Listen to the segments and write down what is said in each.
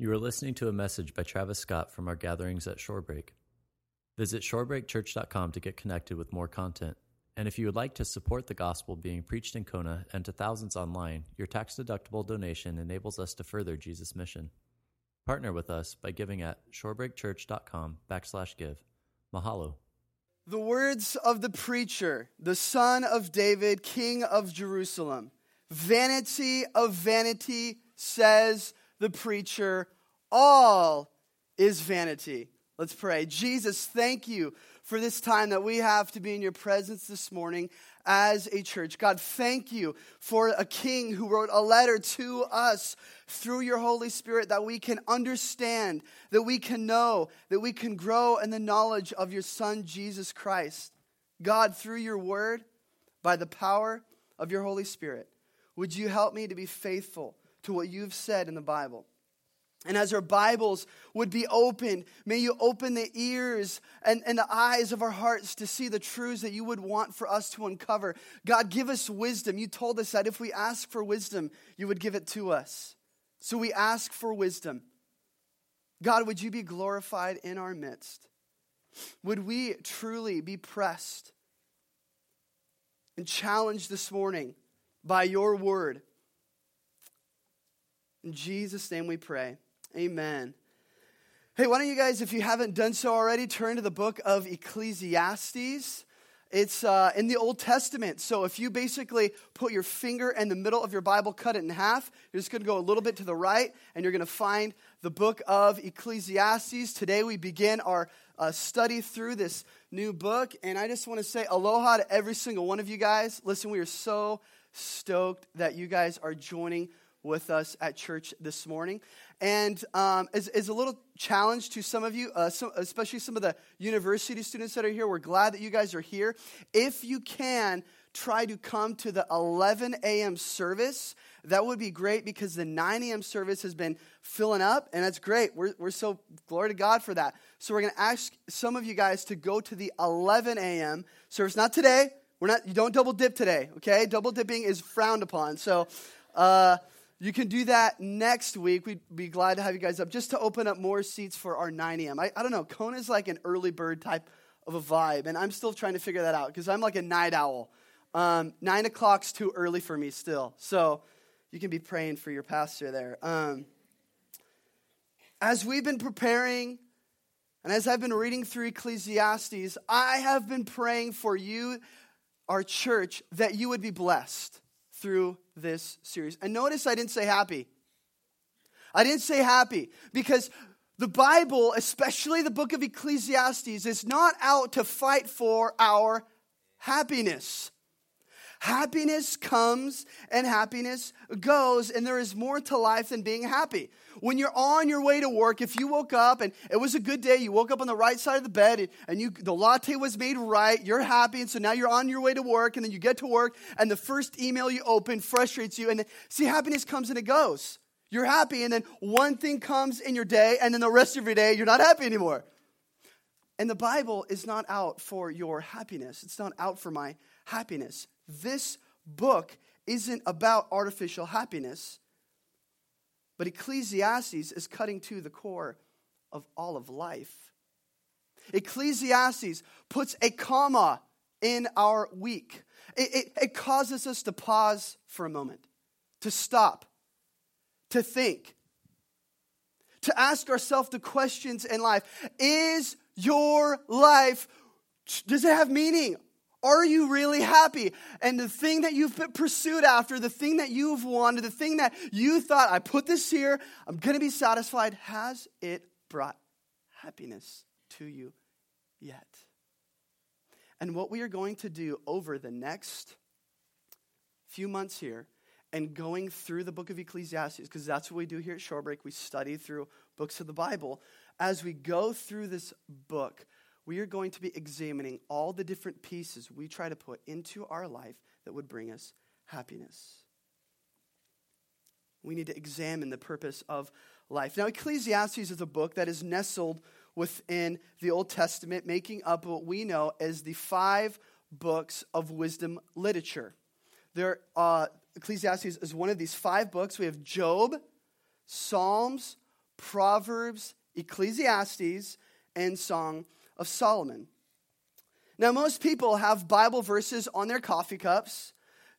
You are listening to a message by Travis Scott from our gatherings at Shorebreak. Visit shorebreakchurch.com to get connected with more content. And if you would like to support the gospel being preached in Kona and to thousands online, your tax deductible donation enables us to further Jesus' mission. Partner with us by giving at shorebreakchurch.com backslash give. Mahalo. The words of the preacher, the son of David, king of Jerusalem. Vanity of vanity, says the preacher, all is vanity. Let's pray. Jesus, thank you for this time that we have to be in your presence this morning as a church. God, thank you for a king who wrote a letter to us through your Holy Spirit that we can understand, that we can know, that we can grow in the knowledge of your Son, Jesus Christ. God, through your word, by the power of your Holy Spirit, would you help me to be faithful to what you've said in the Bible? And as our Bibles would be opened, may you open the ears and, and the eyes of our hearts to see the truths that you would want for us to uncover. God, give us wisdom. You told us that if we ask for wisdom, you would give it to us. So we ask for wisdom. God, would you be glorified in our midst? Would we truly be pressed and challenged this morning by your word? In Jesus' name we pray. Amen. Hey, why don't you guys, if you haven't done so already, turn to the book of Ecclesiastes. It's uh, in the Old Testament. So if you basically put your finger in the middle of your Bible, cut it in half, you're just going to go a little bit to the right, and you're going to find the book of Ecclesiastes. Today we begin our uh, study through this new book. And I just want to say aloha to every single one of you guys. Listen, we are so stoked that you guys are joining with us at church this morning. And um, a little challenge to some of you, uh, some, especially some of the university students that are here, we're glad that you guys are here. If you can, try to come to the 11 a.m. service. That would be great because the 9 a.m. service has been filling up, and that's great. We're, we're so glory to God for that. So we're going to ask some of you guys to go to the 11 a.m. service. Not today. We're not. You don't double dip today. Okay, double dipping is frowned upon. So. Uh, you can do that next week. We'd be glad to have you guys up just to open up more seats for our 9 a.m. I, I don't know. Kona is like an early bird type of a vibe, and I'm still trying to figure that out because I'm like a night owl. Um, nine o'clock's too early for me still. So you can be praying for your pastor there. Um, as we've been preparing and as I've been reading through Ecclesiastes, I have been praying for you, our church, that you would be blessed through this series. And notice I didn't say happy. I didn't say happy because the Bible, especially the book of Ecclesiastes, is not out to fight for our happiness. Happiness comes and happiness goes, and there is more to life than being happy. When you're on your way to work, if you woke up and it was a good day, you woke up on the right side of the bed and you, the latte was made right, you're happy, and so now you're on your way to work, and then you get to work, and the first email you open frustrates you, and then, see, happiness comes and it goes. You're happy, and then one thing comes in your day, and then the rest of your day, you're not happy anymore. And the Bible is not out for your happiness. It's not out for my happiness. This book isn't about artificial happiness, but Ecclesiastes is cutting to the core of all of life. Ecclesiastes puts a comma in our week. It, it, it, causes us to pause for a moment, to stop, to think, to ask ourselves the questions in life Is your life, does it have meaning? Are you really happy? And the thing that you've pursued after, the thing that you've wanted, the thing that you thought, I put this here, I'm going to be satisfied, has it brought happiness to you yet? And what we are going to do over the next few months here and going through the book of Ecclesiastes, because that's what we do here at Shorebreak, we study through books of the Bible. As we go through this book, we are going to be examining all the different pieces we try to put into our life that would bring us happiness. We need to examine the purpose of life. Now, Ecclesiastes is a book that is nestled within the Old Testament, making up what we know as the five books of wisdom literature. There, uh, Ecclesiastes is one of these five books. We have Job, Psalms, Proverbs, Ecclesiastes, and Song of Solomon. Now, most people have Bible verses on their coffee cups,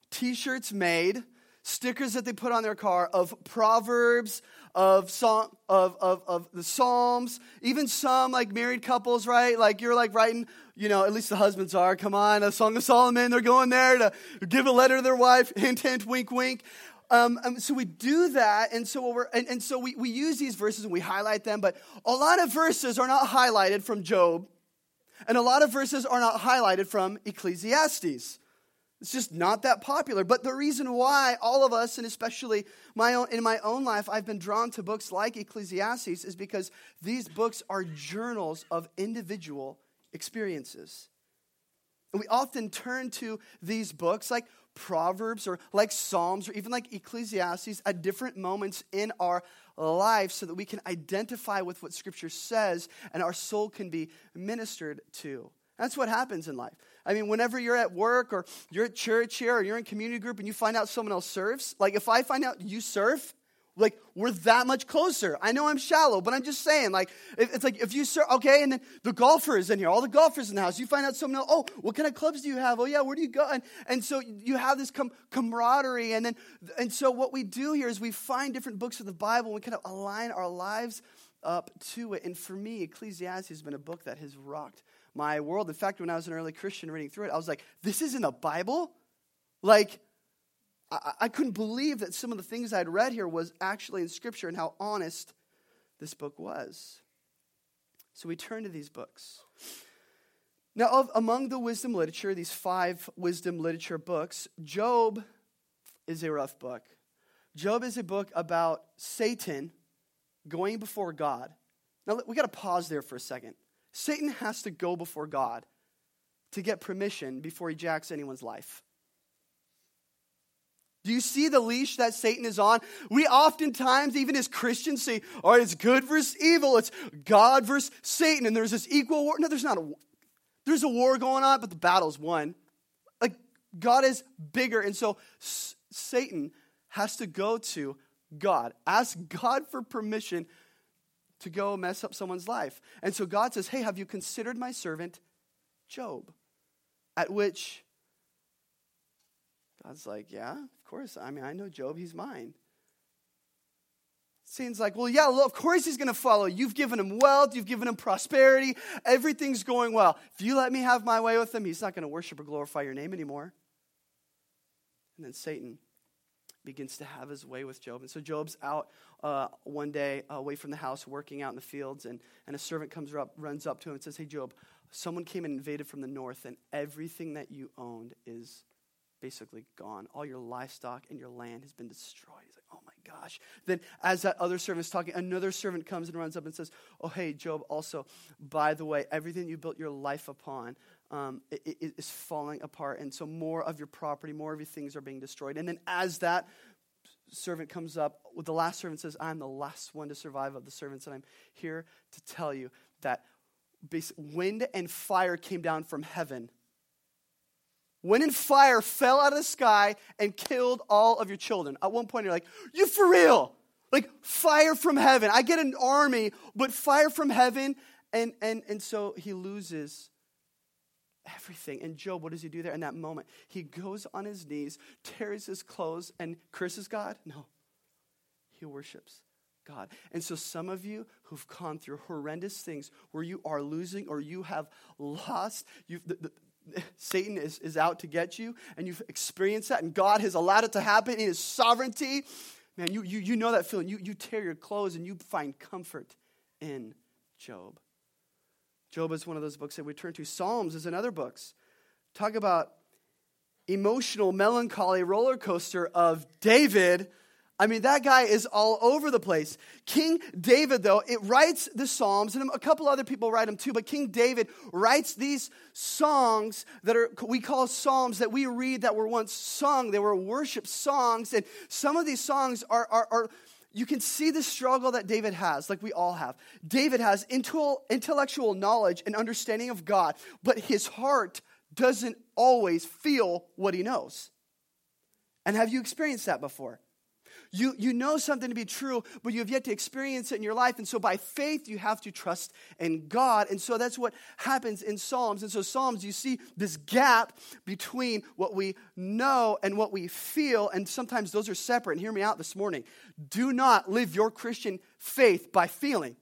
t shirts made, stickers that they put on their car of Proverbs, of, song, of, of, of the Psalms, even some like married couples, right? Like you're like writing, you know, at least the husbands are, come on, a Song of Solomon, they're going there to give a letter to their wife, hint, hint, wink, wink. Um, um, so we do that, and so we're and, and so we, we use these verses and we highlight them, but a lot of verses are not highlighted from Job, and a lot of verses are not highlighted from Ecclesiastes. It's just not that popular. But the reason why all of us, and especially my own, in my own life, I've been drawn to books like Ecclesiastes is because these books are journals of individual experiences. And we often turn to these books like Proverbs or like Psalms or even like Ecclesiastes at different moments in our life so that we can identify with what Scripture says and our soul can be ministered to. That's what happens in life. I mean, whenever you're at work or you're at church here or you're in community group and you find out someone else serves, like if I find out you serve, like we're that much closer. I know I'm shallow, but I'm just saying, like, it's like if you serve, okay, and then the golfers in here, all the golfers in the house, you find out someone else, oh, what kind of clubs do you have? Oh, yeah, where do you go? And, and so you have this com- camaraderie. And then, and so what we do here is we find different books of the Bible and we kind of align our lives up to it. And for me, Ecclesiastes has been a book that has rocked my world. In fact, when I was an early Christian reading through it, I was like, this is in the Bible? Like, I, I couldn't believe that some of the things I'd read here was actually in Scripture and how honest this book was. So we turn to these books. Now, of, among the wisdom literature, these five wisdom literature books, Job is a rough book. Job is a book about Satan going before God. Now, we got to pause there for a second. Satan has to go before God to get permission before he jacks anyone's life. Do you see the leash that Satan is on? We oftentimes, even as Christians, say, all right, it's good versus evil. It's God versus Satan. And there's this equal war. No, there's not a war. There's a war going on, but the battle's won. Like, God is bigger. And so S- Satan has to go to God, ask God for permission to go mess up someone's life. And so God says, Hey, have you considered my servant Job? At which God's like, Yeah, of course. I mean, I know Job, he's mine. Satan's like, well, yeah, well, of course he's going to follow. You've given him wealth, you've given him prosperity, everything's going well. If you let me have my way with him, he's not going to worship or glorify your name anymore. And then Satan begins to have his way with Job. And so Job's out uh, one day away from the house, working out in the fields, and, and a servant comes up, runs up to him and says, Hey, Job, someone came and invaded from the north, and everything that you owned is basically gone. All your livestock and your land has been destroyed. He's like, oh my gosh. Then, as that other servant's talking, another servant comes and runs up and says, oh, hey, Job, also, by the way, everything you built your life upon um, it, it is falling apart. And so, more of your property, more of your things are being destroyed. And then, as that servant comes up, the last servant says, I'm the last one to survive of the servants, and I'm here to tell you that wind and fire came down from heaven Wind and fire fell out of the sky and killed all of your children. At one point, you're like, You for real? Like fire from heaven. I get an army, but fire from heaven. And, and, and so he loses everything. And Job, what does he do there in that moment? He goes on his knees, tears his clothes, and curses God? No. He worships God. And so, some of you who've gone through horrendous things where you are losing or you have lost, you've, the, the, Satan is, is out to get you, and you've experienced that, and God has allowed it to happen in His sovereignty. Man, you, you, you know that feeling. You, you tear your clothes and you find comfort in Job. Job is one of those books that we turn to. Psalms is another book. Talk about emotional, melancholy roller coaster of David I mean, that guy is all over the place. King David, though, it writes the Psalms, and a couple other people write them too, but King David writes these songs that are, we call Psalms that we read that were once sung. They were worship songs, and some of these songs are, are, are you can see the struggle that David has, like we all have. David has intellectual knowledge and understanding of God, but his heart doesn't always feel what he knows. And have you experienced that before? You, you know something to be true, but you have yet to experience it in your life. And so by faith, you have to trust in God. And so that's what happens in Psalms. And so, Psalms, you see this gap between what we know and what we feel. And sometimes those are separate. And hear me out this morning. Do not live your Christian faith by feeling.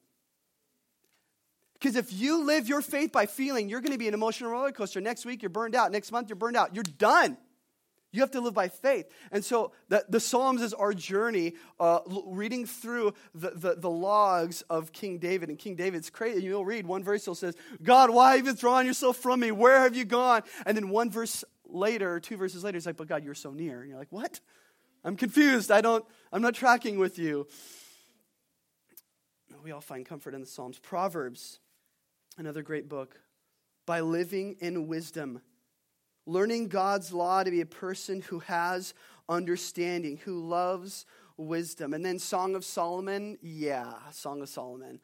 Because if you live your faith by feeling, you're going to be an emotional roller coaster. Next week, you're burned out. Next month, you're burned out. You're done. You have to live by faith. And so the, the Psalms is our journey, uh, reading through the, the, the, logs of King David. And King David's crazy. You'll read one verse, he'll says, God, why have you withdrawn yourself from me? Where have you gone? And then one verse later, two verses later, he's like, but God, you're so near. And you're like, what? I'm confused. I don't, I'm not tracking with you. We all find comfort in the Psalms. Proverbs another great book, by living in wisdom, learning God's law to be a person who has understanding, who loves wisdom. And then Song of Solomon, yeah, Song of Solomon.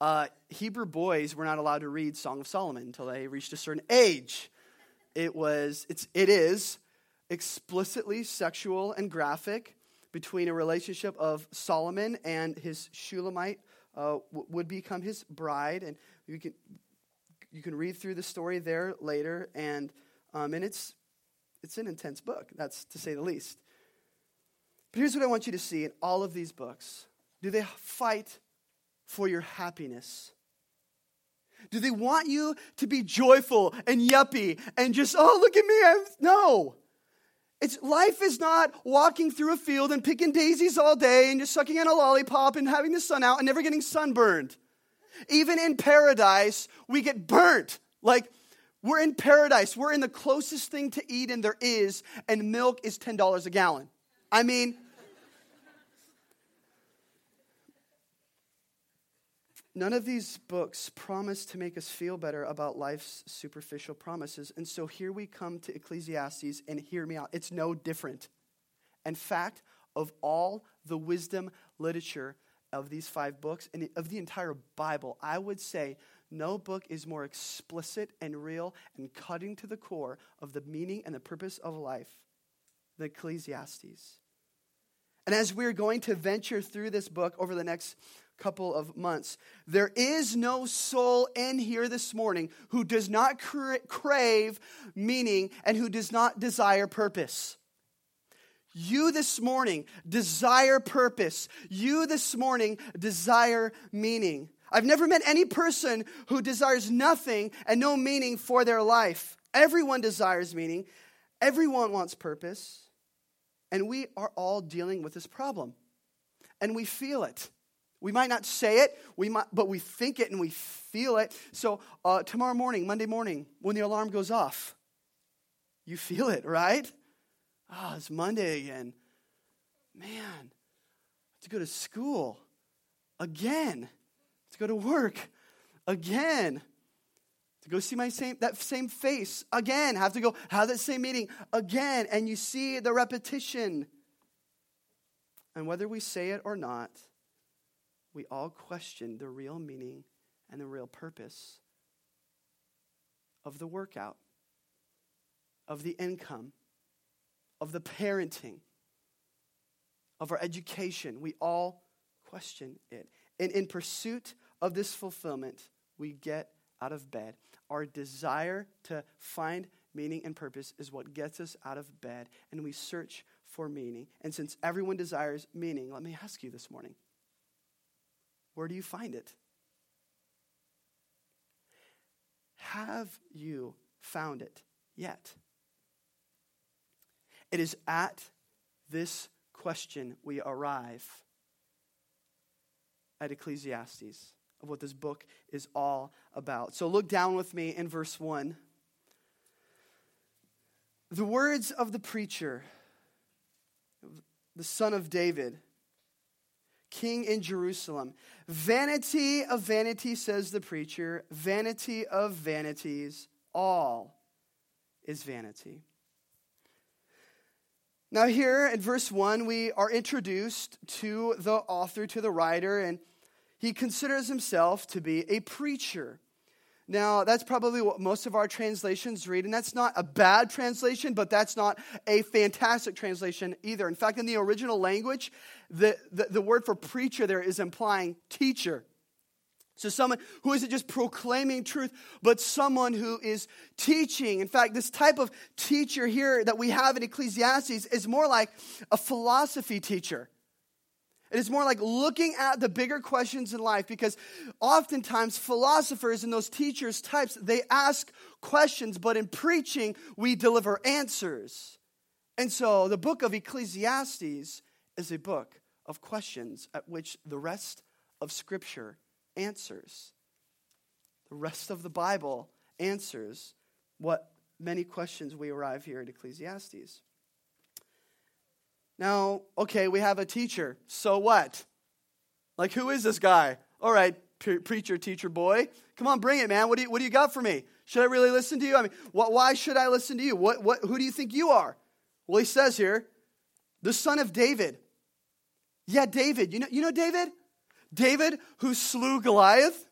Uh, Hebrew boys were not allowed to read Song of Solomon until they reached a certain age. It was, it's, it is explicitly sexual and graphic between a relationship of Solomon and his Shulamite uh, would become his bride, and you can you can read through the story there later, and um, and it's it's an intense book. That's to say the least. But here's what I want you to see in all of these books: Do they fight for your happiness? Do they want you to be joyful and yuppie and just, oh, look at me? I'm, no. It's, life is not walking through a field and picking daisies all day and just sucking on a lollipop and having the sun out and never getting sunburned. Even in paradise, we get burnt. Like, we're in paradise. We're in the closest thing to Eden there is, and milk is $10 a gallon. I mean, None of these books promise to make us feel better about life's superficial promises. And so here we come to Ecclesiastes, and hear me out. It's no different. In fact, of all the wisdom literature of these five books and of the entire Bible, I would say no book is more explicit and real and cutting to the core of the meaning and the purpose of life than Ecclesiastes. And as we're going to venture through this book over the next couple of months. There is no soul in here this morning who does not cra- crave meaning and who does not desire purpose. You this morning desire purpose. You this morning desire meaning. I've never met any person who desires nothing and no meaning for their life. Everyone desires meaning, everyone wants purpose, and we are all dealing with this problem. And we feel it. We might not say it, we might, but we think it and we feel it. So uh, tomorrow morning, Monday morning, when the alarm goes off, you feel it, right? Ah, oh, it's Monday again. Man, to go to school again, go to work again, to go see my same that same face again, have to go have that same meeting again, and you see the repetition. And whether we say it or not, we all question the real meaning and the real purpose of the workout, of the income, of the parenting, of our education. We all question it. And in pursuit of this fulfillment, we get out of bed. Our desire to find meaning and purpose is what gets us out of bed, and we search for meaning. And since everyone desires meaning, let me ask you this morning where do you find it? Have you found it yet? It is at this question we arrive at Ecclesiastes of what this book is all about. So look down with me in verse 1. The words of the preacher, the son of David, king in Jerusalem. Vanity of vanity, says the preacher, vanity of vanities, all is vanity. Now, here in verse 1, we are introduced to the author, to the writer, and he considers himself to be a preacher. Now, that's probably what most of our translations read, and that's not a bad translation, but that's not a fantastic translation either. In fact, in the original language, the, the, the word for preacher there is implying teacher. So, someone who isn't just proclaiming truth, but someone who is teaching. In fact, this type of teacher here that we have in Ecclesiastes is more like a philosophy teacher. It is more like looking at the bigger questions in life because oftentimes philosophers and those teachers types, they ask questions, but in preaching, we deliver answers. And so the book of Ecclesiastes is a book of questions at which the rest of Scripture answers. The rest of the Bible answers what many questions we arrive here at Ecclesiastes. Now, okay, we have a teacher. So what? Like, who is this guy? All right, pre- preacher, teacher boy. Come on, bring it, man. What do, you, what do you got for me? Should I really listen to you? I mean, what, why should I listen to you? What, what, who do you think you are? Well, he says here, the son of David. Yeah, David. You know, you know David? David who slew Goliath?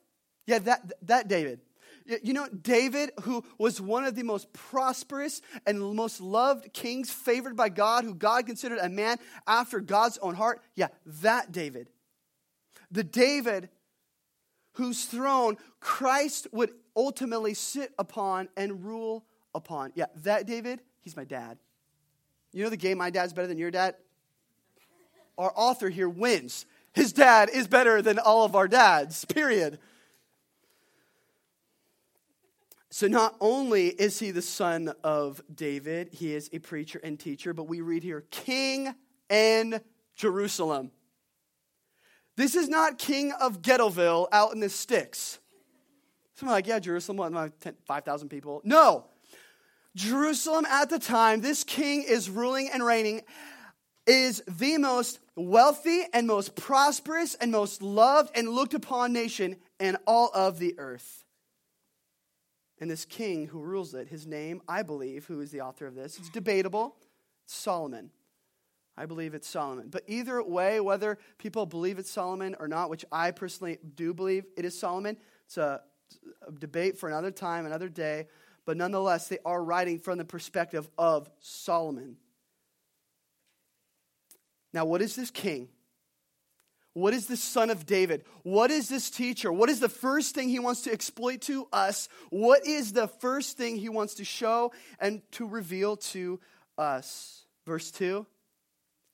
Yeah, that, that David. You know, David, who was one of the most prosperous and most loved kings, favored by God, who God considered a man after God's own heart. Yeah, that David. The David whose throne Christ would ultimately sit upon and rule upon. Yeah, that David, he's my dad. You know the game, My Dad's Better Than Your Dad? Our author here wins. His dad is better than all of our dads, period. So, not only is he the son of David, he is a preacher and teacher, but we read here, King and Jerusalem. This is not King of Ghettoville out in the sticks. Someone like, yeah, Jerusalem, what, 5,000 people? No. Jerusalem at the time, this king is ruling and reigning, is the most wealthy and most prosperous and most loved and looked upon nation in all of the earth. And this king who rules it, his name, I believe, who is the author of this, it's debatable, it's Solomon. I believe it's Solomon. But either way, whether people believe it's Solomon or not, which I personally do believe it is Solomon, it's a, a debate for another time, another day. But nonetheless, they are writing from the perspective of Solomon. Now, what is this king? What is the son of David? What is this teacher? What is the first thing he wants to exploit to us? What is the first thing he wants to show and to reveal to us? Verse 2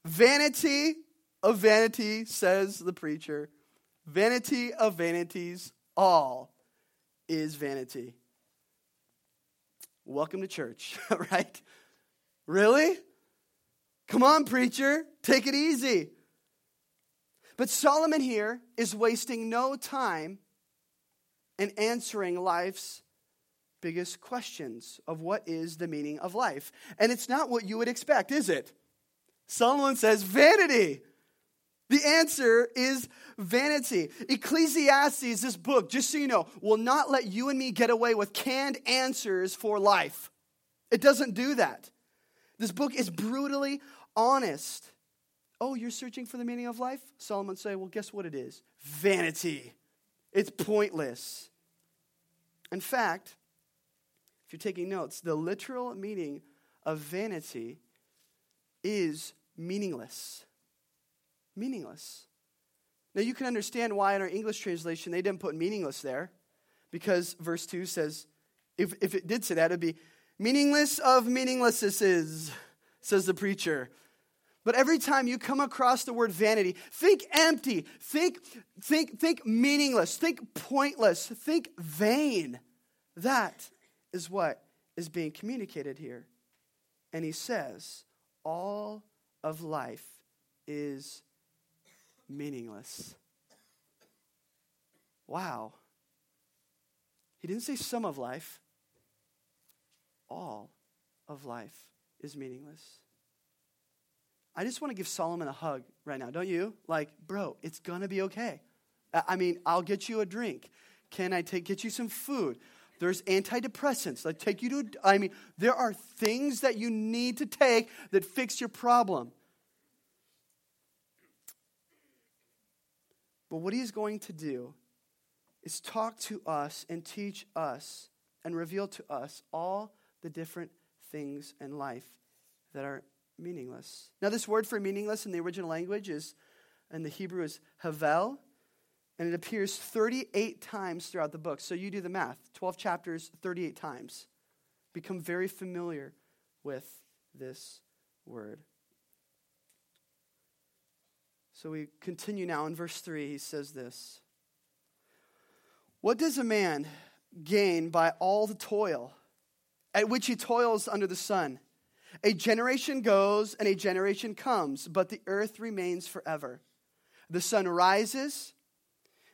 Vanity of vanity, says the preacher. Vanity of vanities, all is vanity. Welcome to church, right? Really? Come on, preacher, take it easy. But Solomon here is wasting no time in answering life's biggest questions of what is the meaning of life. And it's not what you would expect, is it? Solomon says vanity. The answer is vanity. Ecclesiastes, this book, just so you know, will not let you and me get away with canned answers for life. It doesn't do that. This book is brutally honest. Oh, you're searching for the meaning of life? Solomon say, well, guess what it is? Vanity. It's pointless. In fact, if you're taking notes, the literal meaning of vanity is meaningless. Meaningless. Now, you can understand why in our English translation they didn't put meaningless there, because verse 2 says, if, if it did say that, it'd be meaningless of meaninglessnesses, says the preacher. But every time you come across the word vanity, think empty, think, think, think meaningless, think pointless, think vain. That is what is being communicated here. And he says, all of life is meaningless. Wow. He didn't say some of life, all of life is meaningless. I just want to give Solomon a hug right now, don't you? Like, bro, it's going to be okay. I mean, I'll get you a drink. Can I take, get you some food? There's antidepressants. Like, take you to, I mean, there are things that you need to take that fix your problem. But what he's going to do is talk to us and teach us and reveal to us all the different things in life that are meaningless. Now, this word for meaningless in the original language is, in the Hebrew, is havel, and it appears 38 times throughout the book. So you do the math 12 chapters, 38 times. Become very familiar with this word. So we continue now in verse 3. He says this What does a man gain by all the toil at which he toils under the sun? A generation goes and a generation comes, but the earth remains forever. The sun rises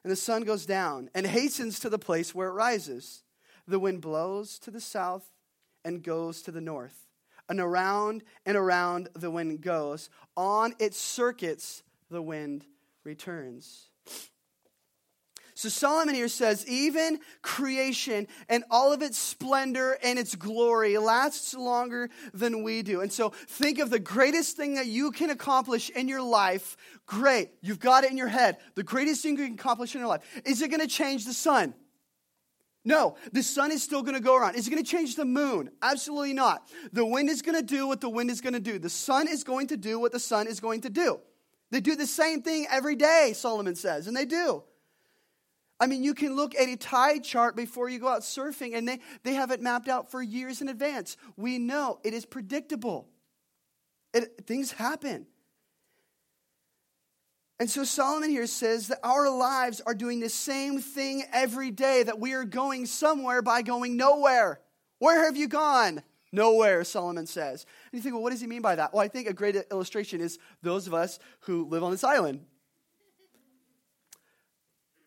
and the sun goes down and hastens to the place where it rises. The wind blows to the south and goes to the north. And around and around the wind goes. On its circuits, the wind returns. So Solomon here says, even creation and all of its splendor and its glory lasts longer than we do. And so think of the greatest thing that you can accomplish in your life. Great. You've got it in your head. The greatest thing you can accomplish in your life. Is it going to change the sun? No, the sun is still going to go around. Is it going to change the moon? Absolutely not. The wind is going to do what the wind is going to do. The sun is going to do what the sun is going to do. They do the same thing every day, Solomon says, and they do. I mean, you can look at a tide chart before you go out surfing, and they, they have it mapped out for years in advance. We know it is predictable, it, things happen. And so Solomon here says that our lives are doing the same thing every day, that we are going somewhere by going nowhere. Where have you gone? Nowhere, Solomon says. And you think, well, what does he mean by that? Well, I think a great illustration is those of us who live on this island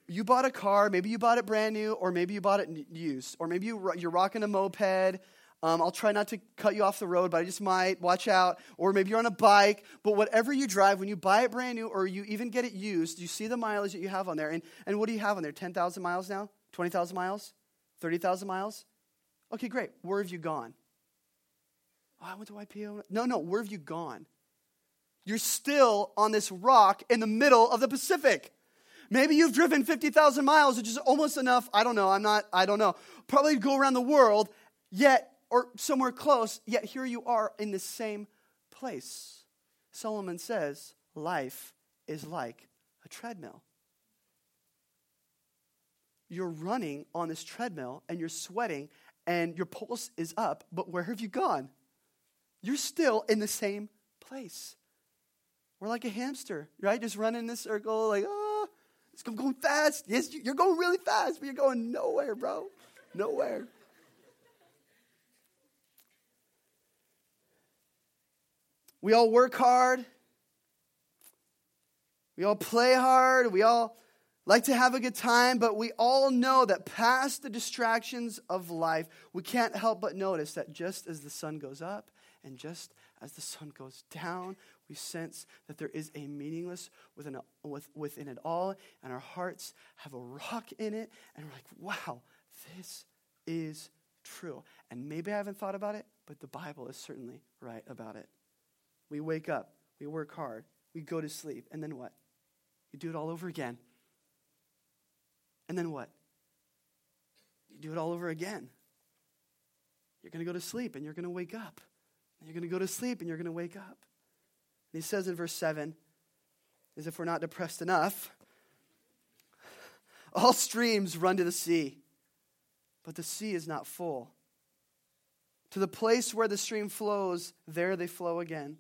you bought a car, maybe you bought it brand new, or maybe you bought it used, or maybe you, you're rocking a moped. Um, I'll try not to cut you off the road, but I just might. Watch out. Or maybe you're on a bike. But whatever you drive, when you buy it brand new or you even get it used, you see the mileage that you have on there. And, and what do you have on there? 10,000 miles now? 20,000 miles? 30,000 miles? Okay, great. Where have you gone? Oh, I went to Waipio. No, no. Where have you gone? You're still on this rock in the middle of the Pacific. Maybe you've driven 50,000 miles, which is almost enough. I don't know. I'm not, I don't know. Probably go around the world, yet, or somewhere close, yet here you are in the same place. Solomon says, life is like a treadmill. You're running on this treadmill and you're sweating and your pulse is up, but where have you gone? You're still in the same place. We're like a hamster, right? Just running in this circle, like, oh, it's going fast. Yes, you're going really fast, but you're going nowhere, bro. Nowhere. We all work hard. We all play hard. We all like to have a good time, but we all know that past the distractions of life, we can't help but notice that just as the sun goes up and just as the sun goes down, we sense that there is a meaningless within, within it all, and our hearts have a rock in it, and we're like, wow, this is true. And maybe I haven't thought about it, but the Bible is certainly right about it. We wake up, we work hard, we go to sleep, and then what? You do it all over again. And then what? You do it all over again. You're going to go to sleep and you're going to wake up. And you're going to go to sleep and you're going to wake up. He says in verse 7 as if we're not depressed enough all streams run to the sea, but the sea is not full. To the place where the stream flows, there they flow again.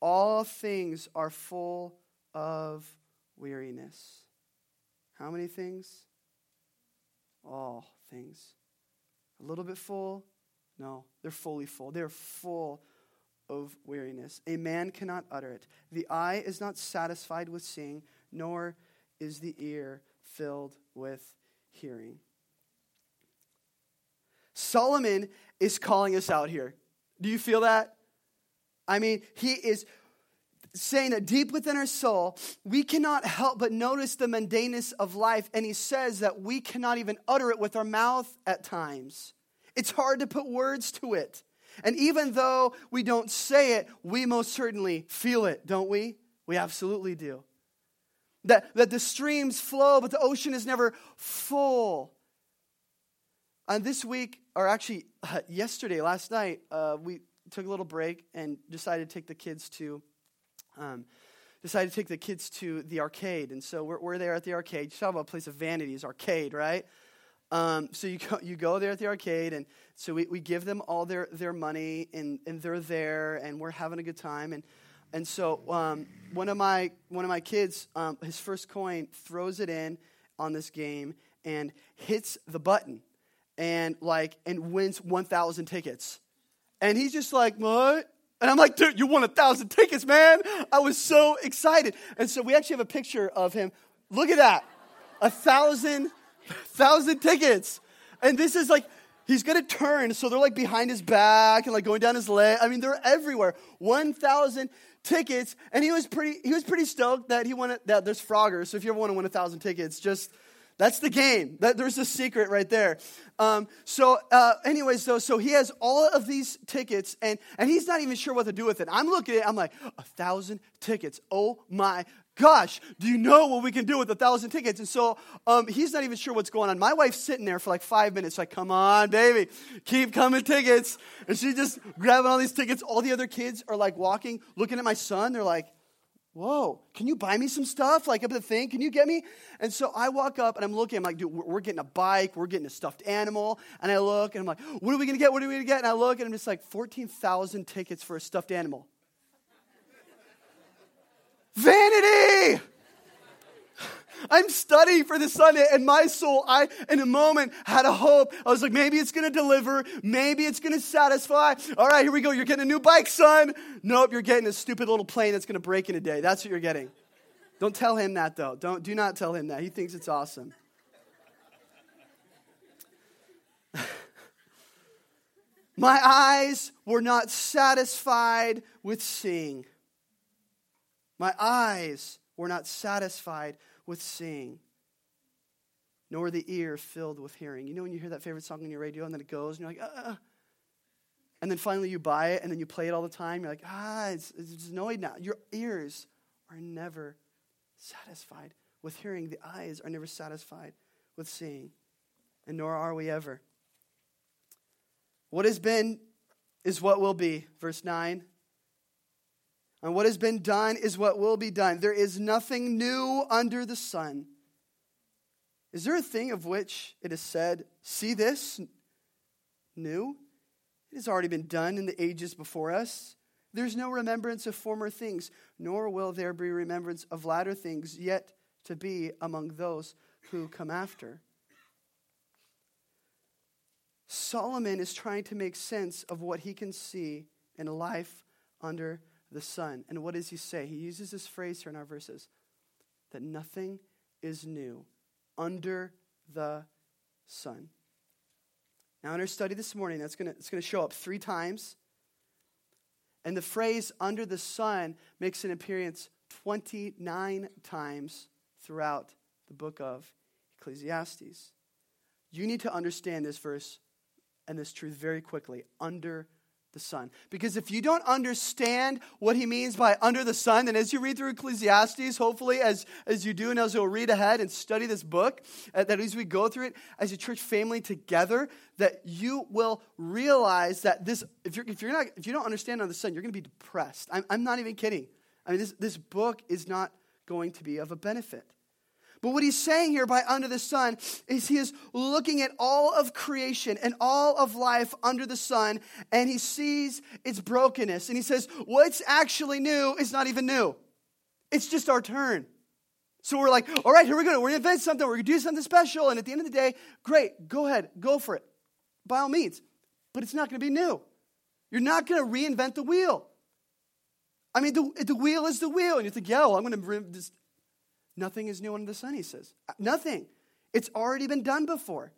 All things are full of weariness. How many things? All things. A little bit full? No, they're fully full. They're full of weariness. A man cannot utter it. The eye is not satisfied with seeing, nor is the ear filled with hearing. Solomon is calling us out here. Do you feel that? I mean, he is saying that deep within our soul, we cannot help but notice the mundaneness of life. And he says that we cannot even utter it with our mouth at times. It's hard to put words to it. And even though we don't say it, we most certainly feel it, don't we? We absolutely do. that, that the streams flow, but the ocean is never full. And this week, or actually uh, yesterday, last night, uh, we took a little break and decided to take the kids to. Um, decided to take the kids to the arcade, and so we're, we're there at the arcade. You talk about a place of vanities, arcade, right? Um, so you go, you go there at the arcade, and so we, we give them all their, their money, and, and they're there, and we're having a good time. And, and so um, one, of my, one of my kids, um, his first coin, throws it in on this game and hits the button and like and wins 1,000 tickets. And he's just like, what? And I'm like, dude, you won a thousand tickets, man. I was so excited. And so we actually have a picture of him. Look at that. A thousand, thousand tickets. And this is like, he's gonna turn, so they're like behind his back and like going down his leg. I mean, they're everywhere. 1,000 tickets. And he was pretty, he was pretty stoked that he won that there's Frogger. So if you ever want to win a thousand tickets, just that's the game. That, there's a secret right there. Um, so, uh, anyways, though, so he has all of these tickets, and, and he's not even sure what to do with it. I'm looking at it, I'm like, a thousand tickets. Oh my gosh, do you know what we can do with a thousand tickets? And so um, he's not even sure what's going on. My wife's sitting there for like five minutes, like, come on, baby, keep coming tickets. And she's just grabbing all these tickets. All the other kids are like walking, looking at my son. They're like, whoa, can you buy me some stuff? Like up the thing, can you get me? And so I walk up and I'm looking, I'm like, dude, we're getting a bike, we're getting a stuffed animal. And I look and I'm like, what are we gonna get? What are we gonna get? And I look and I'm just like, 14,000 tickets for a stuffed animal. Vanity! I'm studying for this Sunday, and my soul, I, in a moment, had a hope. I was like, maybe it's to deliver. Maybe it's to satisfy. All right, here we go. You're getting a new bike, son. Nope, you're getting a stupid little plane that's to break in a day. That's what you're getting. Don't tell him that, though. Don't, do not tell him that. He thinks it's awesome. my eyes were not satisfied with seeing. My eyes were not satisfied with seeing, nor the ear filled with hearing. You know when you hear that favorite song on your radio and then it goes and you're like, uh, uh. And then finally you buy it and then you play it all the time. You're like, ah, it's, it's annoyed now. Your ears are never satisfied with hearing. The eyes are never satisfied with seeing. And nor are we ever. What has been is what will be. Verse 9. And what has been done is what will be done. There is nothing new under the sun. Is there a thing of which it is said, See this new? It has already been done in the ages before us. There's no remembrance of former things, nor will there be remembrance of latter things yet to be among those who come after. Solomon is trying to make sense of what he can see in life under the sun. And what does he say? He uses this phrase here in our verses that nothing is new under the sun. Now, in our study this morning, that's gonna, it's going to show up three times. And the phrase under the sun makes an appearance 29 times throughout the book of Ecclesiastes. You need to understand this verse and this truth very quickly. Under the sun. Because if you don't understand what he means by under the sun, then as you read through Ecclesiastes, hopefully as, as you do and as you'll read ahead and study this book, uh, that as we go through it as a church family together, that you will realize that this, if you're, if you're not, if you don't understand under the sun, you're going to be depressed. I'm, I'm not even kidding. I mean, this, this book is not going to be of a benefit. But what he's saying here by under the sun is he is looking at all of creation and all of life under the sun, and he sees its brokenness. And he says, What's actually new is not even new, it's just our turn. So we're like, All right, here we go. We're going to invent something. We're going to do something special. And at the end of the day, great, go ahead, go for it, by all means. But it's not going to be new. You're not going to reinvent the wheel. I mean, the, the wheel is the wheel. And you think, yeah, well, I'm going to Nothing is new under the sun, he says. Uh, nothing. It's already been done before.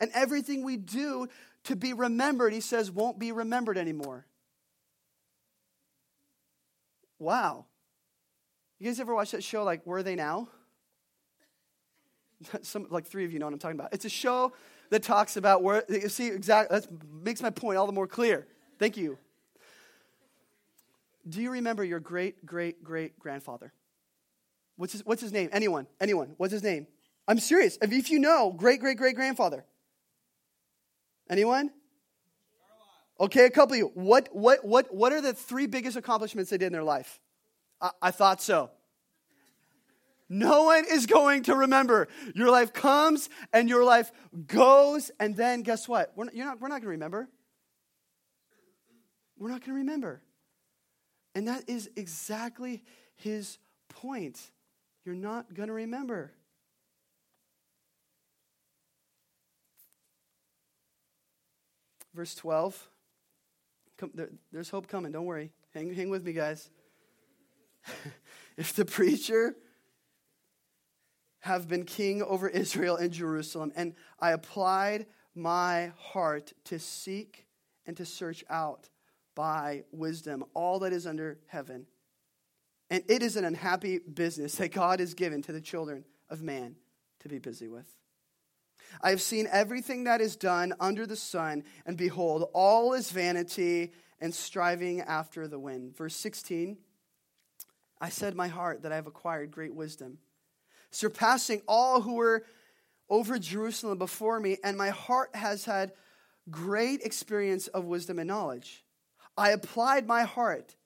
And everything we do to be remembered, he says, won't be remembered anymore. Wow. You guys ever watch that show like Where Are They Now? Some like three of you know what I'm talking about. It's a show that talks about where you see exactly that makes my point all the more clear. Thank you. Do you remember your great great great grandfather? What's his, what's his name? Anyone? Anyone? What's his name? I'm serious. If, if you know, great great great grandfather. Anyone? Okay, a couple of you. What, what, what, what are the three biggest accomplishments they did in their life? I, I thought so. No one is going to remember. Your life comes and your life goes, and then guess what? We're not, you're not, we're not going to remember. We're not going to remember. And that is exactly his point. You're not going to remember. Verse 12. Come, there, there's hope coming. Don't worry. Hang, hang with me, guys. if the preacher have been king over Israel and Jerusalem, and I applied my heart to seek and to search out by wisdom all that is under heaven. And it is an unhappy business that God has given to the children of man to be busy with. I have seen everything that is done under the sun, and behold, all is vanity and striving after the wind. Verse 16 I said, My heart, that I have acquired great wisdom, surpassing all who were over Jerusalem before me, and my heart has had great experience of wisdom and knowledge. I applied my heart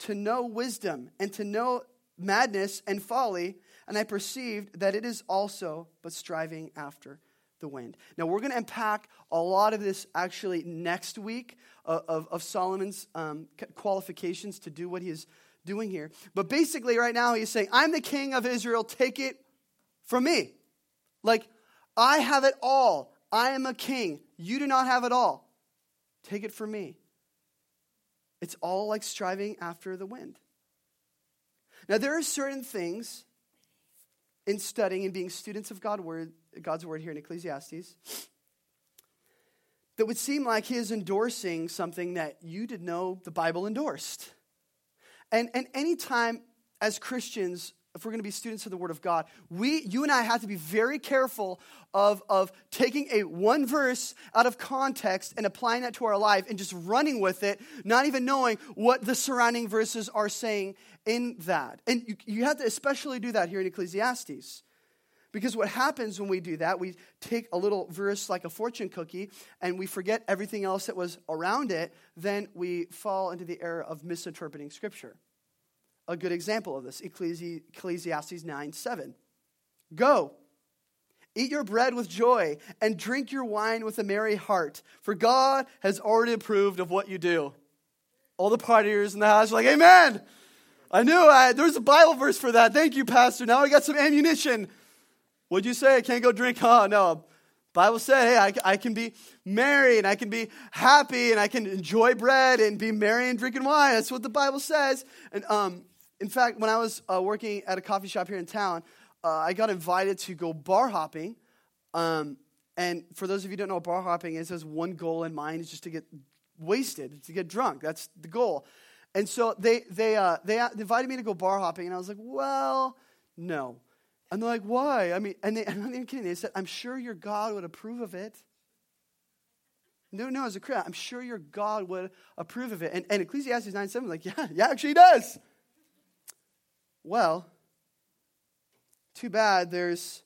to know wisdom and to know madness and folly, and I perceived that it is also but striving after the wind. Now, we're going to unpack a lot of this actually next week of, of, of Solomon's um, qualifications to do what he is doing here. But basically, right now, he's saying, I'm the king of Israel, take it from me. Like, I have it all. I am a king. You do not have it all. Take it from me. It's all like striving after the wind. Now, there are certain things in studying and being students of God word, God's word here in Ecclesiastes that would seem like he is endorsing something that you didn't know the Bible endorsed. And, and anytime as Christians, if we're going to be students of the Word of God, we, you and I have to be very careful of, of taking a one verse out of context and applying that to our life and just running with it, not even knowing what the surrounding verses are saying in that. And you, you have to especially do that here in Ecclesiastes. Because what happens when we do that, we take a little verse like a fortune cookie and we forget everything else that was around it, then we fall into the error of misinterpreting Scripture. A good example of this Ecclesi- Ecclesiastes 9 7. Go, eat your bread with joy, and drink your wine with a merry heart, for God has already approved of what you do. All the partiers in the house are like, Amen. I knew I, there was a Bible verse for that. Thank you, Pastor. Now I got some ammunition. What'd you say? I can't go drink? Oh, no. Bible said, hey, I, I can be merry and I can be happy and I can enjoy bread and be merry and drinking wine. That's what the Bible says. And um, in fact, when I was uh, working at a coffee shop here in town, uh, I got invited to go bar hopping. Um, and for those of you who don't know what bar hopping is, one goal in mind is just to get wasted, to get drunk. That's the goal. And so they, they, uh, they invited me to go bar hopping, and I was like, well, no. And they're like, why? I mean, and they, I'm not even kidding. They said, I'm sure your God would approve of it. No, no, as a Christian, I'm sure your God would approve of it. And, and Ecclesiastes 9 7, like, yeah, yeah, actually does. Well, too bad there's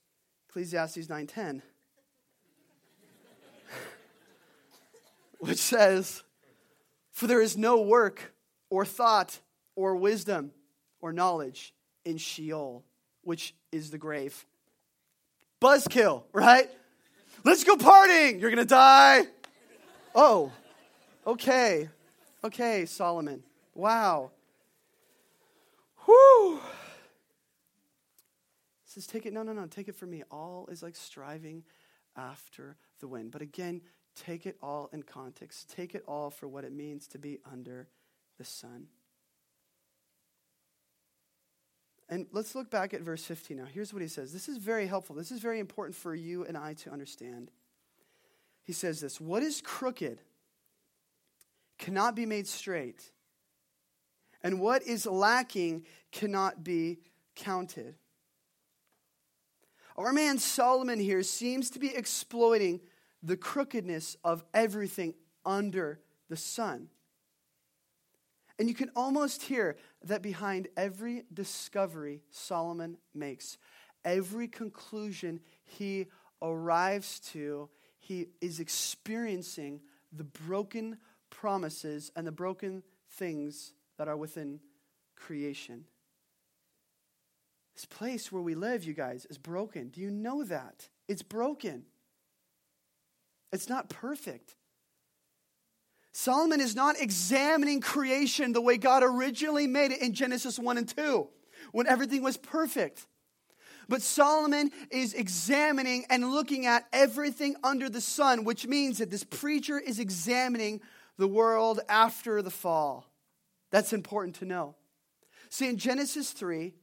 Ecclesiastes 9:10. which says, For there is no work or thought or wisdom or knowledge in Sheol which is the grave. Buzzkill, right? Let's go partying. You're going to die. Oh, okay. Okay, Solomon. Wow. Whew. says, take it. No, no, no. Take it from me. All is like striving after the wind. But again, take it all in context. Take it all for what it means to be under the sun. And let's look back at verse 15 now. Here's what he says. This is very helpful. This is very important for you and I to understand. He says this What is crooked cannot be made straight, and what is lacking cannot be counted. Our man Solomon here seems to be exploiting the crookedness of everything under the sun. And you can almost hear that behind every discovery Solomon makes, every conclusion he arrives to, he is experiencing the broken promises and the broken things that are within creation. This place where we live, you guys, is broken. Do you know that? It's broken. It's not perfect. Solomon is not examining creation the way God originally made it in Genesis 1 and 2, when everything was perfect. But Solomon is examining and looking at everything under the sun, which means that this preacher is examining the world after the fall. That's important to know. See, in Genesis 3,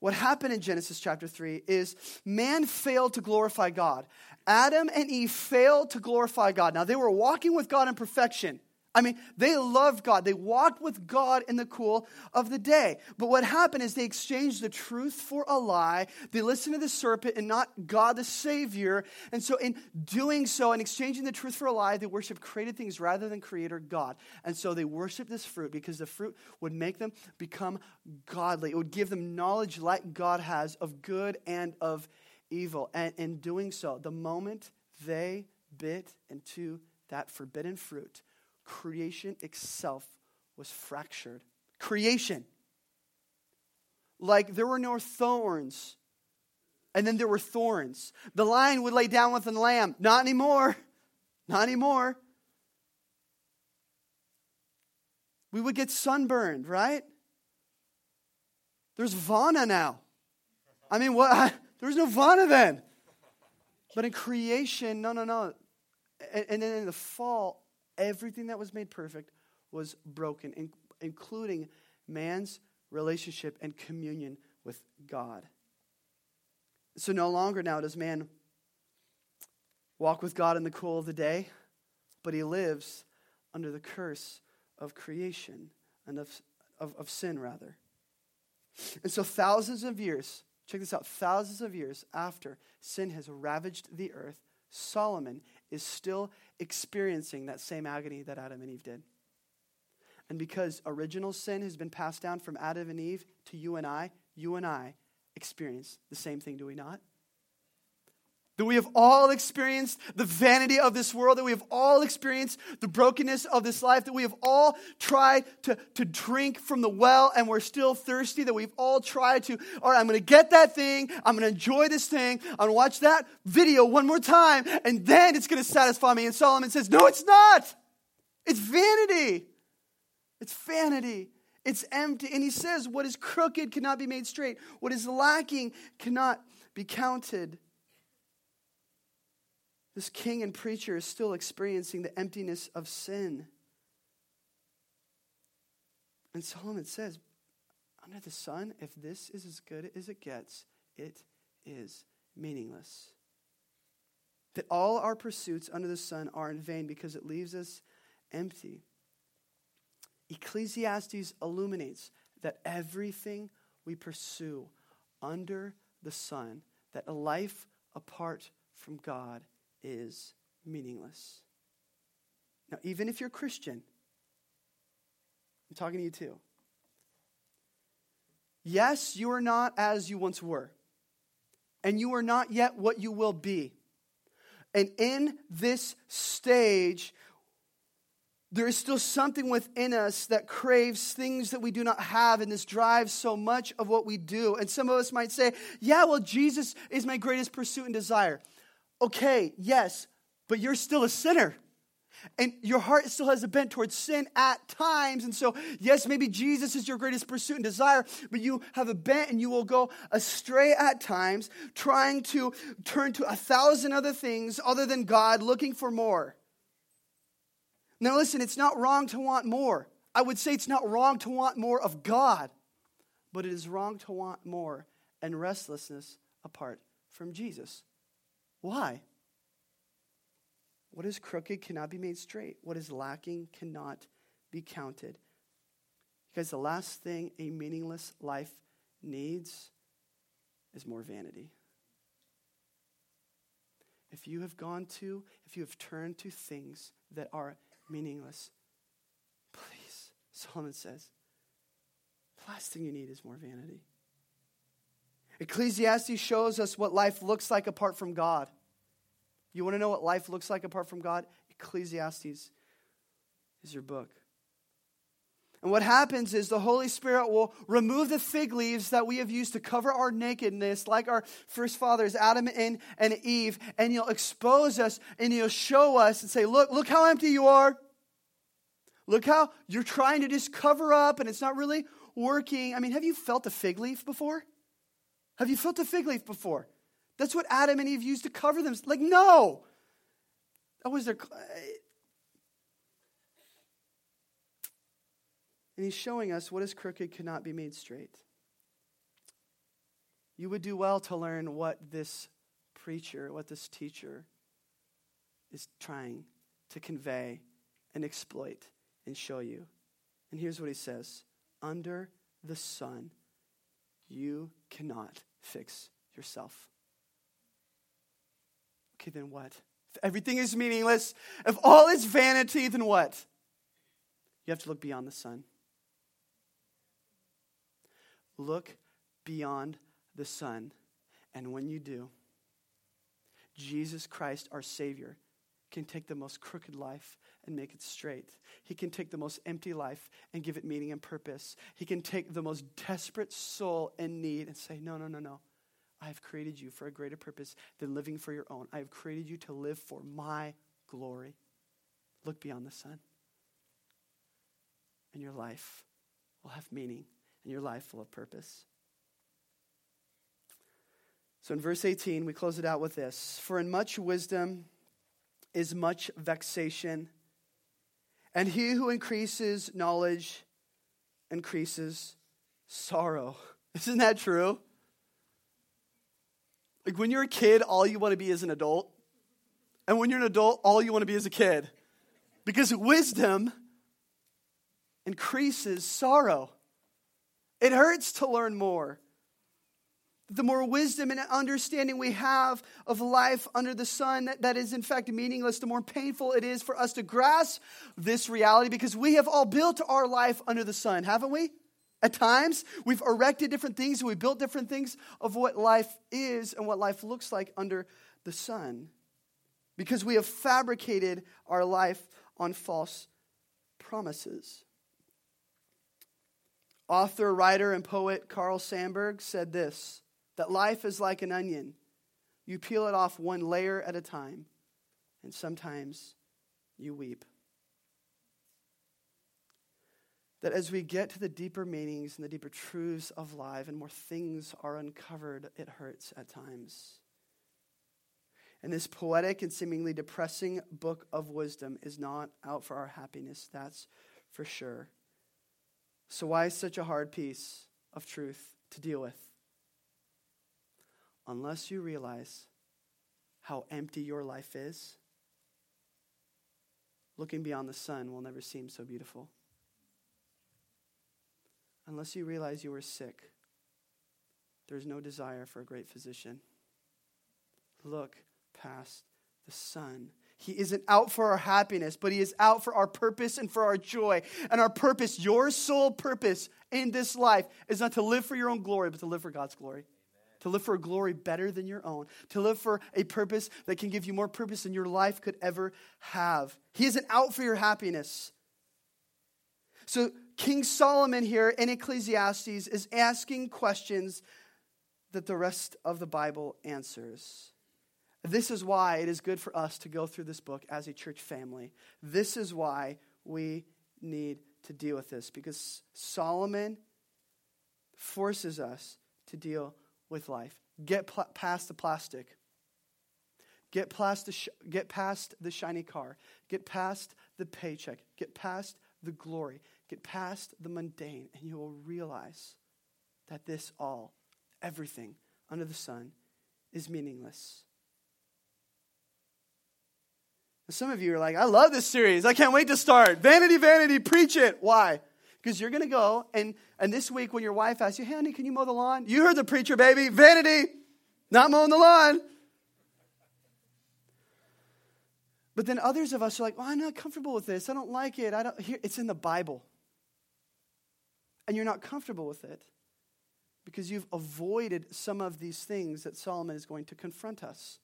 what happened in Genesis chapter 3 is man failed to glorify God. Adam and Eve failed to glorify God. Now, they were walking with God in perfection. I mean, they loved God. They walked with God in the cool of the day. But what happened is they exchanged the truth for a lie. They listened to the serpent and not God the Savior. And so, in doing so and exchanging the truth for a lie, they worshiped created things rather than Creator God. And so, they worshiped this fruit because the fruit would make them become godly. It would give them knowledge like God has of good and of evil. And in doing so, the moment they bit into that forbidden fruit, creation itself was fractured. Creation. Like there were no thorns, and then there were thorns. The lion would lay down with the lamb. Not anymore. Not anymore. We would get sunburned, right? There's Vana now. I mean, what? There was no Vana then. But in creation, no, no, no. And, and then in the fall, everything that was made perfect was broken, in, including man's relationship and communion with God. So no longer now does man walk with God in the cool of the day, but he lives under the curse of creation and of, of, of sin, rather. And so, thousands of years, check this out, thousands of years after sin has ravaged the earth, Solomon is still experiencing that same agony that Adam and Eve did. And because original sin has been passed down from Adam and Eve to you and I, you and I experience the same thing, do we not? That we have all experienced the vanity of this world, that we have all experienced the brokenness of this life, that we have all tried to, to drink from the well and we're still thirsty, that we've all tried to, all right, I'm gonna get that thing, I'm gonna enjoy this thing, I'm gonna watch that video one more time, and then it's gonna satisfy me. And Solomon says, No, it's not. It's vanity. It's vanity. It's empty. And he says, What is crooked cannot be made straight, what is lacking cannot be counted. This king and preacher is still experiencing the emptiness of sin. And Solomon says, under the sun, if this is as good as it gets, it is meaningless. That all our pursuits under the sun are in vain because it leaves us empty. Ecclesiastes illuminates that everything we pursue under the sun, that a life apart from God is meaningless. Now, even if you're Christian, I'm talking to you too. Yes, you are not as you once were, and you are not yet what you will be. And in this stage, there is still something within us that craves things that we do not have, and this drives so much of what we do. And some of us might say, Yeah, well, Jesus is my greatest pursuit and desire. Okay, yes, but you're still a sinner. And your heart still has a bent towards sin at times. And so, yes, maybe Jesus is your greatest pursuit and desire, but you have a bent and you will go astray at times, trying to turn to a thousand other things other than God, looking for more. Now, listen, it's not wrong to want more. I would say it's not wrong to want more of God, but it is wrong to want more and restlessness apart from Jesus. Why? What is crooked cannot be made straight. What is lacking cannot be counted. Because the last thing a meaningless life needs is more vanity. If you have gone to, if you have turned to things that are meaningless, please Solomon says, the last thing you need is more vanity. Ecclesiastes shows us what life looks like apart from God. You want to know what life looks like apart from God? Ecclesiastes is your book. And what happens is the Holy Spirit will remove the fig leaves that we have used to cover our nakedness, like our first fathers, Adam and, and Eve, and He'll expose us and He'll show us and say, Look, look how empty you are. Look how you're trying to just cover up and it's not really working. I mean, have you felt a fig leaf before? Have you felt a fig leaf before? That's what Adam and Eve used to cover them. Like, no. That was their. And he's showing us what is crooked cannot be made straight. You would do well to learn what this preacher, what this teacher is trying to convey and exploit and show you. And here's what he says Under the sun, you cannot fix yourself. Okay, then what? If everything is meaningless, if all is vanity, then what? You have to look beyond the sun. Look beyond the sun. And when you do, Jesus Christ, our Savior, can take the most crooked life and make it straight. He can take the most empty life and give it meaning and purpose. He can take the most desperate soul in need and say, No, no, no, no. I have created you for a greater purpose than living for your own. I have created you to live for my glory. Look beyond the sun. And your life will have meaning and your life will have purpose. So in verse 18, we close it out with this For in much wisdom is much vexation, and he who increases knowledge increases sorrow. Isn't that true? Like when you're a kid, all you want to be is an adult. And when you're an adult, all you want to be is a kid. Because wisdom increases sorrow. It hurts to learn more. The more wisdom and understanding we have of life under the sun that, that is in fact meaningless, the more painful it is for us to grasp this reality because we have all built our life under the sun, haven't we? At times, we've erected different things we built different things of what life is and what life looks like under the sun because we have fabricated our life on false promises. Author, writer, and poet Carl Sandburg said this that life is like an onion. You peel it off one layer at a time, and sometimes you weep. That as we get to the deeper meanings and the deeper truths of life and more things are uncovered, it hurts at times. And this poetic and seemingly depressing book of wisdom is not out for our happiness, that's for sure. So, why is such a hard piece of truth to deal with? Unless you realize how empty your life is, looking beyond the sun will never seem so beautiful. Unless you realize you are sick, there's no desire for a great physician. Look past the sun he isn't out for our happiness, but He is out for our purpose and for our joy. And our purpose, your sole purpose in this life, is not to live for your own glory, but to live for God's glory. To live for a glory better than your own. To live for a purpose that can give you more purpose than your life could ever have. He isn't out for your happiness. So, King Solomon here in Ecclesiastes is asking questions that the rest of the Bible answers. This is why it is good for us to go through this book as a church family. This is why we need to deal with this because Solomon forces us to deal with life. Get pl- past the plastic. Get past the, sh- get past the shiny car. Get past the paycheck. Get past the glory. Get past the mundane, and you will realize that this all, everything under the sun, is meaningless some of you are like, I love this series. I can't wait to start. Vanity, vanity, preach it. Why? Because you're going to go, and, and this week when your wife asks you, hey, honey, can you mow the lawn? You heard the preacher, baby. Vanity, not mowing the lawn. But then others of us are like, well, I'm not comfortable with this. I don't like it. I don't, here, it's in the Bible. and you're not comfortable with it because you've avoided some of these things that Solomon is going to confront us.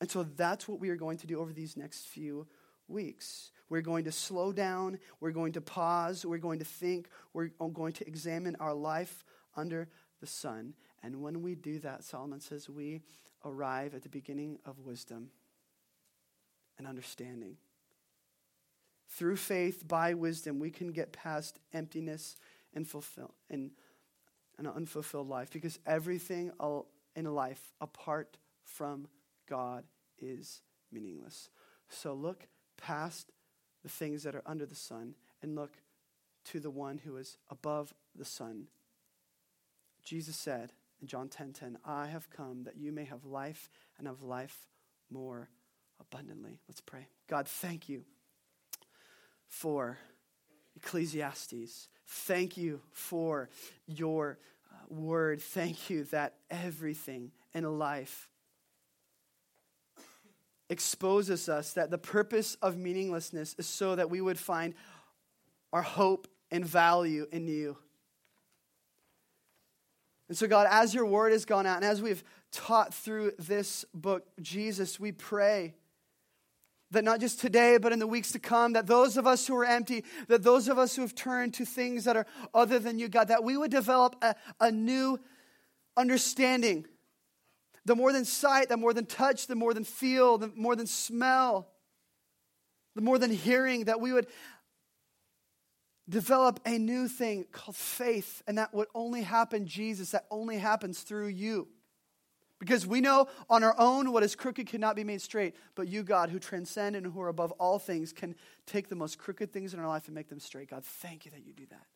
And so that's what we are going to do over these next few weeks. We're going to slow down, we're going to pause, we're going to think, we're going to examine our life under the sun. And when we do that, Solomon says, we arrive at the beginning of wisdom and understanding. Through faith, by wisdom, we can get past emptiness and fulfill and an unfulfilled life because everything in life apart from God is meaningless. So look past the things that are under the sun and look to the one who is above the sun. Jesus said in John 10:10, 10, 10, "I have come that you may have life and have life more abundantly." Let's pray. God, thank you for Ecclesiastes. Thank you for your uh, word. Thank you that everything in life exposes us that the purpose of meaninglessness is so that we would find our hope and value in you. And so, God, as your word has gone out and as we've taught through this book, Jesus, we pray that not just today, but in the weeks to come, that those of us who are empty, that those of us who have turned to things that are other than you, God, that we would develop a, a new understanding. The more than sight, the more than touch, the more than feel, the more than smell, the more than hearing, that we would develop a new thing called faith, and that would only happen, Jesus, that only happens through you. Because we know on our own what is crooked cannot be made straight, but you, God, who transcend and who are above all things, can take the most crooked things in our life and make them straight. God, thank you that you do that.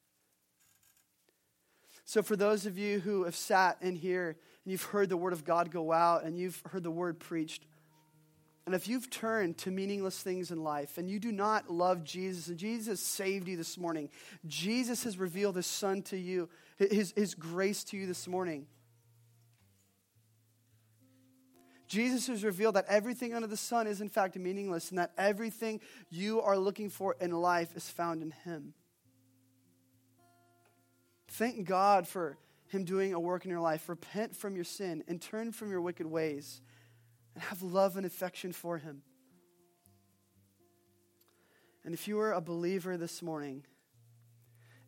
So, for those of you who have sat in here and you've heard the word of God go out and you've heard the word preached, and if you've turned to meaningless things in life and you do not love Jesus, and Jesus saved you this morning, Jesus has revealed his son to you, his, his grace to you this morning. Jesus has revealed that everything under the sun is in fact meaningless and that everything you are looking for in life is found in Him. Thank God for Him doing a work in your life. Repent from your sin and turn from your wicked ways and have love and affection for Him. And if you are a believer this morning,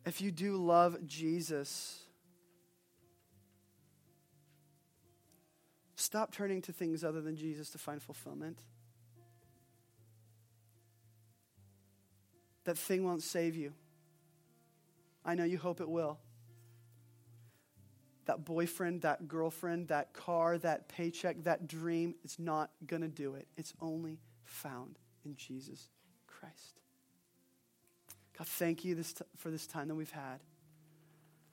if you do love Jesus, Stop turning to things other than Jesus to find fulfillment. That thing won't save you. I know you hope it will. That boyfriend, that girlfriend, that car, that paycheck, that dream, it's not going to do it. It's only found in Jesus Christ. God, thank you this t- for this time that we've had.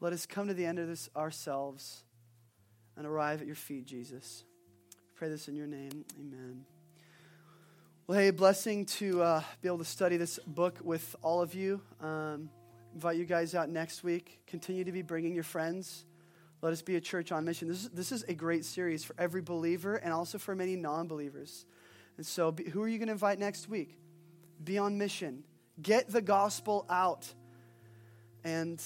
Let us come to the end of this ourselves and arrive at your feet, Jesus. pray this in your name. Amen. Well, hey, blessing to uh, be able to study this book with all of you. Um, invite you guys out next week. Continue to be bringing your friends. Let us be a church on mission. This is, this is a great series for every believer and also for many non believers. And so, be, who are you going to invite next week? Be on mission. Get the gospel out. And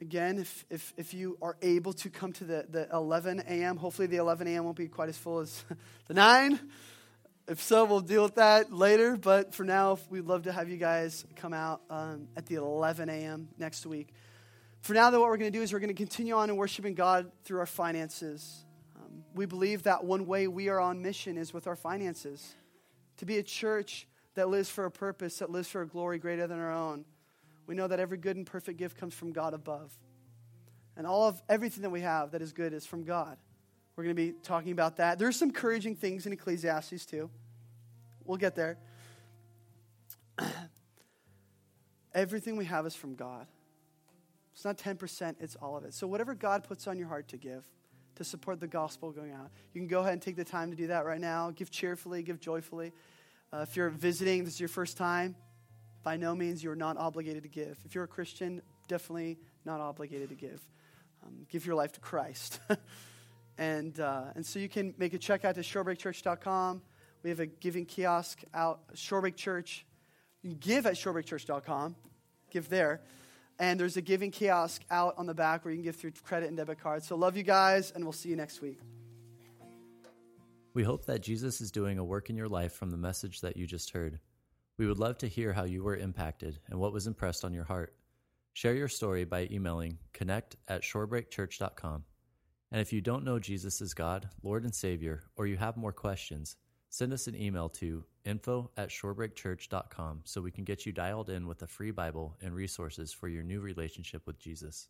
again, if, if, if you are able to come to the, the 11 a.m., hopefully the 11 a.m. won't be quite as full as the 9. If so, we'll deal with that later. But for now, we'd love to have you guys come out um, at the 11 a.m. next week. For now, though, what we're going to do is we're going to continue on in worshiping God through our finances. Um, we believe that one way we are on mission is with our finances. To be a church that lives for a purpose, that lives for a glory greater than our own. We know that every good and perfect gift comes from God above. And all of everything that we have that is good is from God. We're going to be talking about that. There's some encouraging things in Ecclesiastes too. We'll get there. everything we have is from God. It's not 10%, it's all of it. So, whatever God puts on your heart to give, to support the gospel going out, you can go ahead and take the time to do that right now. Give cheerfully, give joyfully. Uh, if you're visiting, this is your first time, by no means you're not obligated to give. If you're a Christian, definitely not obligated to give. Um, give your life to Christ. and, uh, and so you can make a check out to shorebreakchurch.com. We have a giving kiosk out, Shorebreak Church. You can give at shorebreakchurch.com. give there. And there's a giving kiosk out on the back where you can give through credit and debit cards. So love you guys, and we'll see you next week. We hope that Jesus is doing a work in your life from the message that you just heard. We would love to hear how you were impacted and what was impressed on your heart. Share your story by emailing connect at shorebreakchurch.com. And if you don't know Jesus as God, Lord, and Savior, or you have more questions, send us an email to info at shorebreakchurch.com so we can get you dialed in with a free Bible and resources for your new relationship with Jesus.